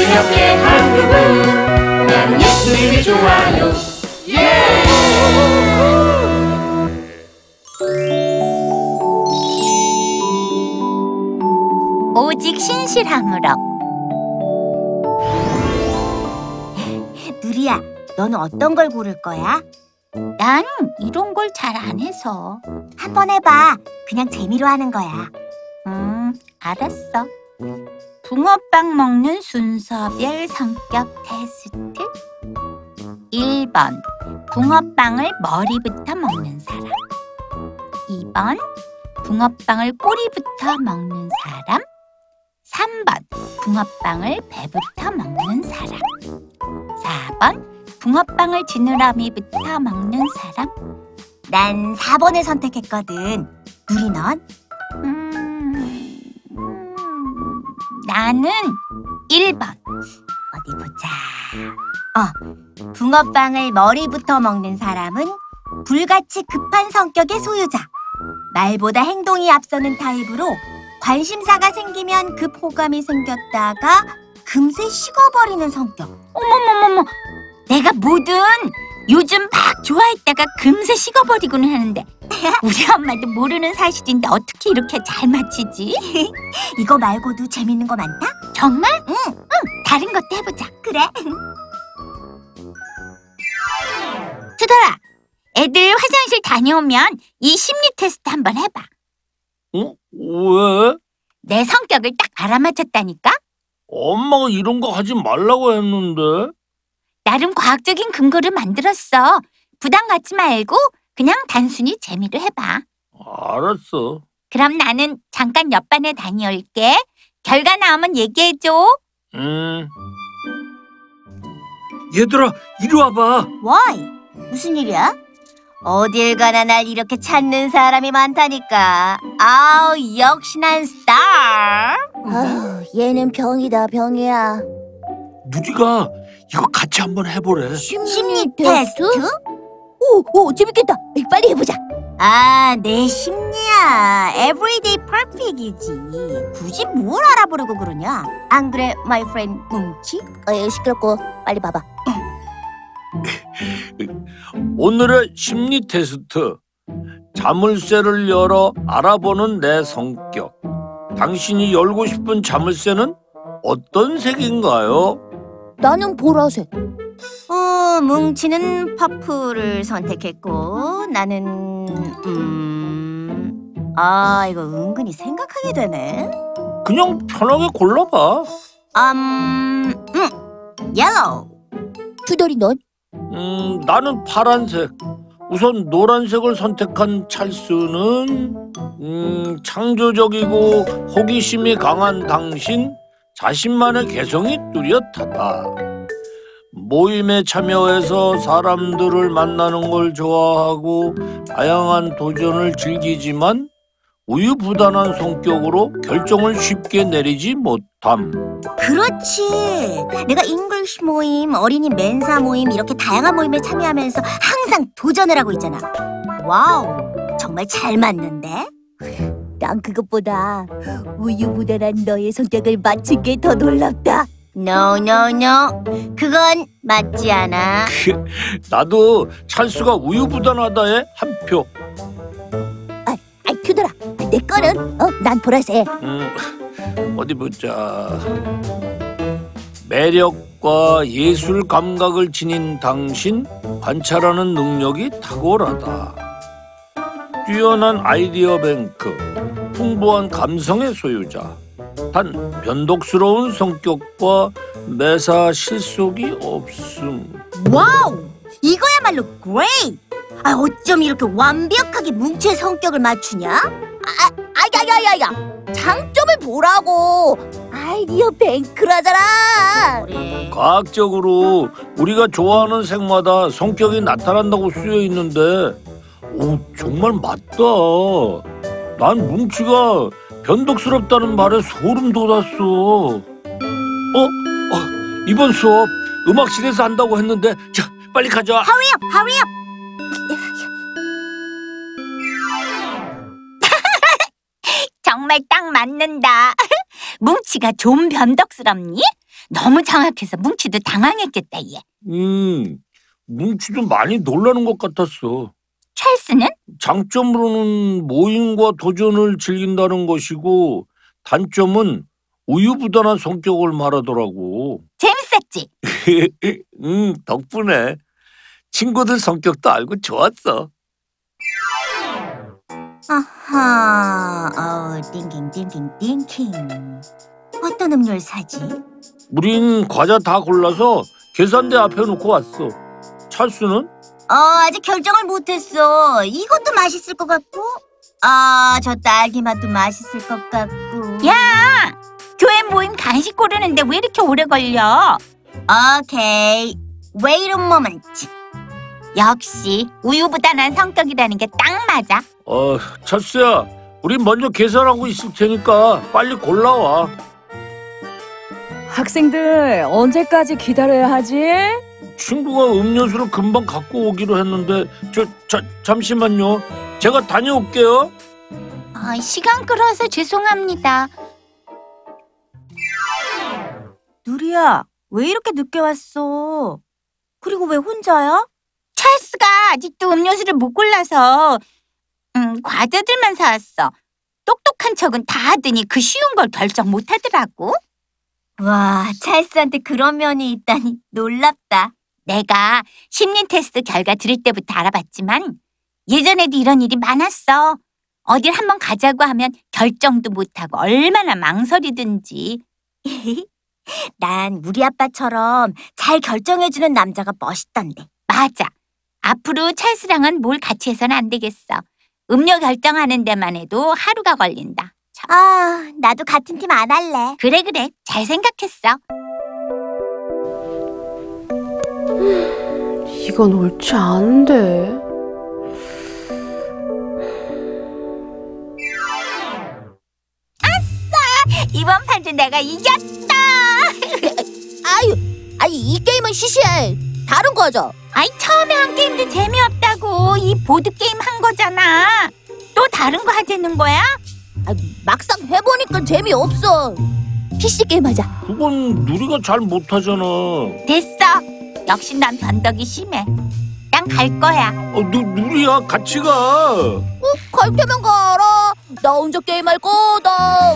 가볍게 한 그분 나는 예수님이 좋아요 예! 오직 신실함으로 누리야, 너는 어떤 걸 고를 거야? 난 이런 걸 잘 안 해서 한번 해봐. 그냥 재미로 하는 거야. 음 알았어 붕어빵 먹는 순서별 성격 테스트. 1번 붕어빵을 머리부터 먹는 사람. 2번 붕어빵을 꼬리부터 먹는 사람. 3번 붕어빵을 배부터 먹는 사람. 4번 붕어빵을 지느러미부터 먹는 사람. 난 4번을 선택했거든. 누리 넌? 나는 1번. 어디 보자. 어, 붕어빵을 머리부터 먹는 사람은 불같이 급한 성격의 소유자. 말보다 행동이 앞서는 타입으로 관심사가 생기면 급 호감이 생겼다가 금세 식어버리는 성격. 어머머머머, 내가 뭐든 요즘 막 좋아했다가 금세 식어버리고는 하는데 우리 엄마도 모르는 사실인데 어떻게 이렇게 잘 맞히지? 이거 말고도 재밌는 거 많다? 정말? 응, 응, 다른 것도 해보자. 그래. 투덜아, 애들 화장실 다녀오면 이 심리 테스트 한번 해봐. 어? 왜? 내 성격을 딱 알아맞혔다니까? 엄마가 이런 거 하지 말라고 했는데. 나름 과학적인 근거를 만들었어. 부담 갖지 말고 그냥 단순히 재미로 해봐. 알았어. 그럼 나는 잠깐 옆반에 다녀올게. 결과 나오면 얘기해줘. 음. 얘들아, 이리 와봐. Why? 무슨 일이야? 어딜 가나 날 이렇게 찾는 사람이 많다니까. 아우, 역시 난 스타. 아휴, 얘는 병이다 병이야. 누리가 이거 같이 한번 해보래. 심리 테스트? 오, 오 재밌겠다. 빨리 해보자. 아, 내 심리야. Everyday perfect이지. 굳이 뭘 알아보려고 그러냐? 안 그래, my friend 뭉치? 어, 시끄럽고 빨리 봐봐. 오늘의 심리 테스트. 자물쇠를 열어 알아보는 내 성격. 당신이 열고 싶은 자물쇠는 어떤 색인가요? 나는 보라색. 어, 뭉치는 퍼플을 선택했고, 나는, 음, 아, 이거 은근히 생각하게 되네. 그냥 편하게 골라봐. 음, 음, yellow. 투덜이 넌? 음, 나는 파란색. 우선 노란색을 선택한 찰스는 음, 창조적이고 호기심이 강한 당신, 자신만의 개성이 뚜렷하다. 모임에 참여해서 사람들을 만나는 걸 좋아하고 다양한 도전을 즐기지만 우유부단한 성격으로 결정을 쉽게 내리지 못함. 그렇지. 내가 English 모임, 어린이 멘사 모임 이렇게 다양한 모임에 참여하면서 항상 도전을 하고 있잖아. wow, 정말 잘 맞는데? 난 그것보다 우유부단한 너의 성격을 맞춘 게 더 놀랍다. No, no, no. 그건 맞지 않아. 나도 찰스가 우유부단하다에 한 표. 아이 투덜아, 내 거는 어, 난 보라색. 음, 어디 보자. 매력과 예술 감각을 지닌 당신 관찰하는 능력이 탁월하다. 뛰어난 아이디어 뱅크, 풍부한 감성의 소유자. 단 변덕스러운 성격과 매사 실속이 없음. wow, 이거야말로 great. 아, 어쩜 이렇게 완벽하게 뭉치의 성격을 맞추냐? 아, 아야야야야, 장점을 보라고. 아이디어 뱅크라잖아. 그래. 과학적으로 우리가 좋아하는 색마다 성격이 나타난다고 쓰여 있는데, 오, 정말 맞다. 난 뭉치가 변덕스럽다는 말에 소름 돋았어. 어? 어, 이번 수업 음악실에서 한다고 했는데, 자, 빨리 가자. Hurry up, hurry up. 정말 딱 맞는다. 뭉치가 좀 변덕스럽니? 너무 정확해서 뭉치도 당황했겠다 얘. 음, 뭉치도 많이 놀라는 것 같았어. 찰스는 장점으로는 모임과 도전을 즐긴다는 것이고 단점은 우유부단한 성격을 말하더라고. 재밌었지. 음, 덕분에 친구들 성격도 알고 좋았어. 아하, 어, 띵킹, 띵킹, 띵킹. 어떤 음료를 사지? 우린 과자 다 골라서 계산대 앞에 놓고 왔어. 찰수는? 어, 아직 결정을 못했어. 이것도 맛있을 것 같고, 아, 저 딸기 맛도 맛있을 것 같고. 야, 교회 모임 간식 고르는데 왜 이렇게 오래 걸려? 오케이. Wait a moment. 역시 우유부단한 성격이라는 게 딱 맞아. 어, 찰수야, 우린 먼저 계산하고 있을 테니까 빨리 골라와. 학생들 언제까지 기다려야 하지? 친구가 음료수를 금방 갖고 오기로 했는데 저, 자, 잠시만요. 제가 다녀올게요. 아, 시간 끌어서 죄송합니다. 누리야, 왜 이렇게 늦게 왔어? 그리고 왜 혼자야? 찰스가 아직도 음료수를 못 골라서 음, 과자들만 사왔어. 똑똑한 척은 다 하더니 그 쉬운 걸 결정 못 하더라고. 와, 찰스한테 그런 면이 있다니 놀랍다. 내가 심리 테스트 결과 들을 때부터 알아봤지만 예전에도 이런 일이 많았어. 어딜 한번 가자고 하면 결정도 못하고 얼마나 망설이든지. 난 우리 아빠처럼 잘 결정해주는 남자가 멋있던데. 맞아. 앞으로 찰스랑은 뭘 같이 해서는 안 되겠어. 음료 결정하는 데만 해도 하루가 걸린다. 참, 아, 나도 같은 팀 안 할래. 그래 그래 잘 생각했어. 이건 옳지 않은데. 이번 판도 내가 이겼다. 아유, 아니 이 게임은 시시해. 다른 거죠. 아이 처음에 한 게임도 재미없다고 이 보드 게임 한 거잖아. 또 다른 거 하자는 거야? 아, 막상 해보니까 재미없어. PC 게임 하자. 그건 누리가 잘 못하잖아. 어, 됐어. 역시 난 변덕이 심해. 난 갈 거야. 어, 누, 누리야 같이 가. 갈 테면 가라. 나 혼자 게임할 거다.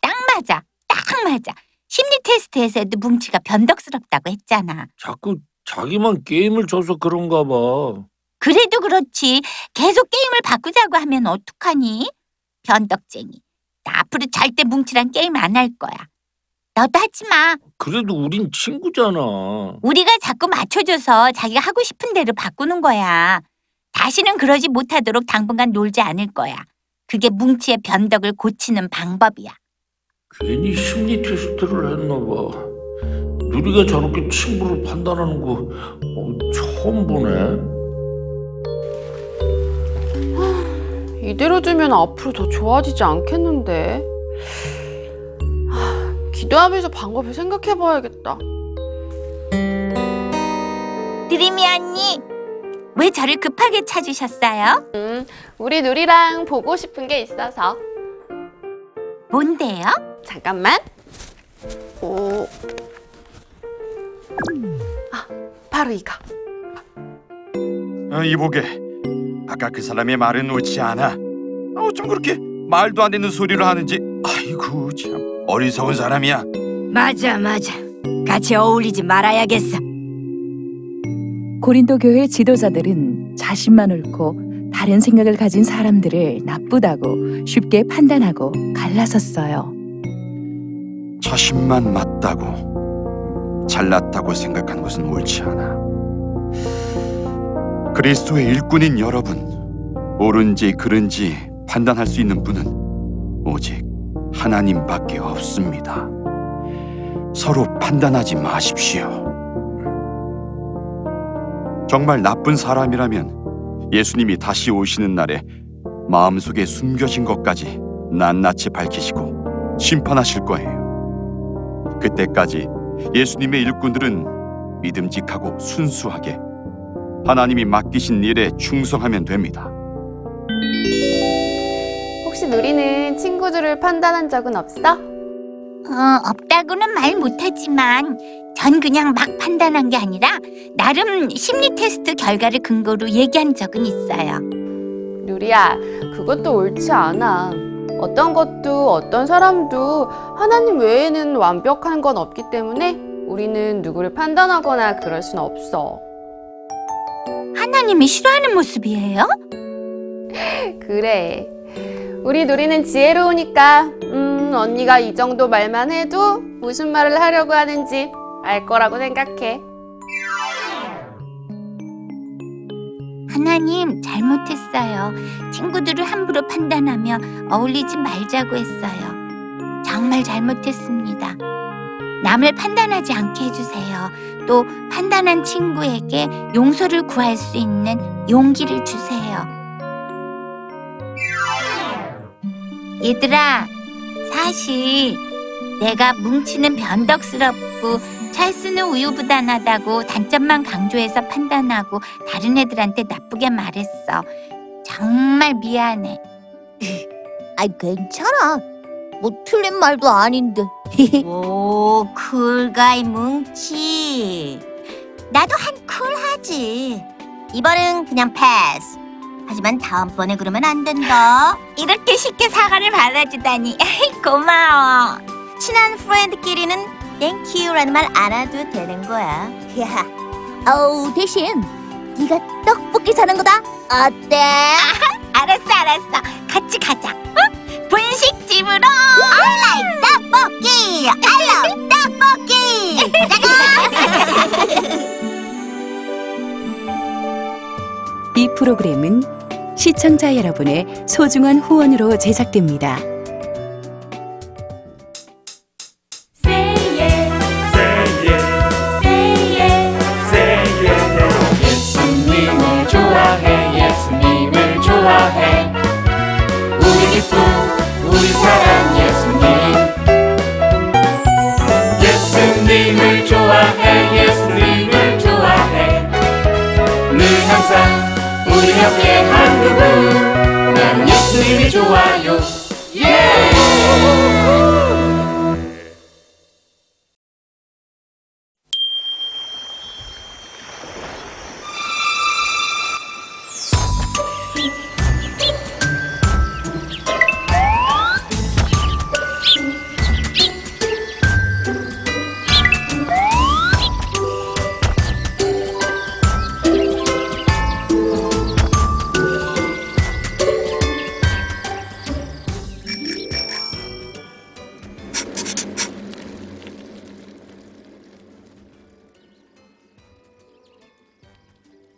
딱 맞아. 딱 맞아. 심리 테스트에서도 뭉치가 변덕스럽다고 했잖아. 자꾸 자기만 게임을 줘서 그런가 봐. 그래도 그렇지. 계속 게임을 바꾸자고 하면 어떡하니? 변덕쟁이. 나 앞으로 절대 뭉치랑 게임 안 할 거야. 너도 하지 마. 그래도 우린 친구잖아. 우리가 자꾸 맞춰줘서 자기가 하고 싶은 대로 바꾸는 거야. 다시는 그러지 못하도록 당분간 놀지 않을 거야. 그게 뭉치의 변덕을 고치는 방법이야. 괜히 심리 테스트를 했나 봐. 누리가 저렇게 친구를 판단하는 거 어, 처음 보네. 이대로 두면 앞으로 더 좋아지지 않겠는데. 하, 기도하면서 방법을 생각해봐야겠다. 드림이 언니, 왜 저를 급하게 찾으셨어요? 음, 우리 누리랑 보고 싶은 게 있어서. 뭔데요? 잠깐만. 오. 아, 바로 이거. 어, 이보게 아까 그 사람의 말은 옳지 않아 어, 어쩜 그렇게 말도 안 되는 소리를 하는지 아이고 참 어리석은 사람이야 맞아 맞아. 같이 어울리지 말아야겠어. 고린도 교회 지도자들은 자신만 옳고 다른 생각을 가진 사람들을 나쁘다고 쉽게 판단하고 갈라섰어요. 자신만 맞다고 잘났다고 생각하는 것은 옳지 않아 그리스도의 일꾼인 여러분 옳은지 그른지 판단할 수 있는 분은 오직 하나님밖에 없습니다 서로 판단하지 마십시오 정말 나쁜 사람이라면 예수님이 다시 오시는 날에 마음속에 숨겨진 것까지 낱낱이 밝히시고 심판하실 거예요. 그때까지 예수님의 일꾼들은 믿음직하고 순수하게 하나님이 맡기신 일에 충성하면 됩니다. 혹시 누리는 친구들을 판단한 적은 없어? 어, 없다고는 말 못하지만 전 그냥 막 판단한 게 아니라 나름 심리 테스트 결과를 근거로 얘기한 적은 있어요. 누리야, 그것도 옳지 않아. 어떤 것도 어떤 사람도 하나님 외에는 완벽한 건 없기 때문에 우리는 누구를 판단하거나 그럴 순 없어. 하나님이 싫어하는 모습이에요? 그래. 우리 누리는 지혜로우니까, 음, 언니가 이 정도 말만 해도 무슨 말을 하려고 하는지 알 거라고 생각해. 하나님 잘못했어요. 친구들을 함부로 판단하며 어울리지 말자고 했어요. 정말 잘못했습니다. 남을 판단하지 않게 해주세요. 또 판단한 친구에게 용서를 구할 수 있는 용기를 주세요. 얘들아, 사실 내가 뭉치는 변덕스럽고 잘 쓰는 우유부단하다고 단점만 강조해서 판단하고 다른 애들한테 나쁘게 말했어. 정말 미안해. 아이 괜찮아. 뭐 틀린 말도 아닌데. 오, cool guy 뭉치. 나도 한 쿨하지. 이번엔 그냥 패스. 하지만 다음번에 그러면 안 된다. 이렇게 쉽게 사과를 받아주다니 고마워. 친한 friend끼리는 thank you라는 말 안 해도 되는 거야. 야, 어우 대신 네가 떡볶이 사는 거다. 어때? 알았어 알았어. 같이 가자. 어? 분식집으로. 떡볶이! 알로 떡볶이! 가자고! 이 프로그램은 시청자 여러분의 소중한 후원으로 제작됩니다. 예수님을 좋아해 예수님을 좋아해 우리 기쁨 우리 사랑 예수님 예수님을 좋아해 예수님을 좋아해 늘 항상 우리 옆에 한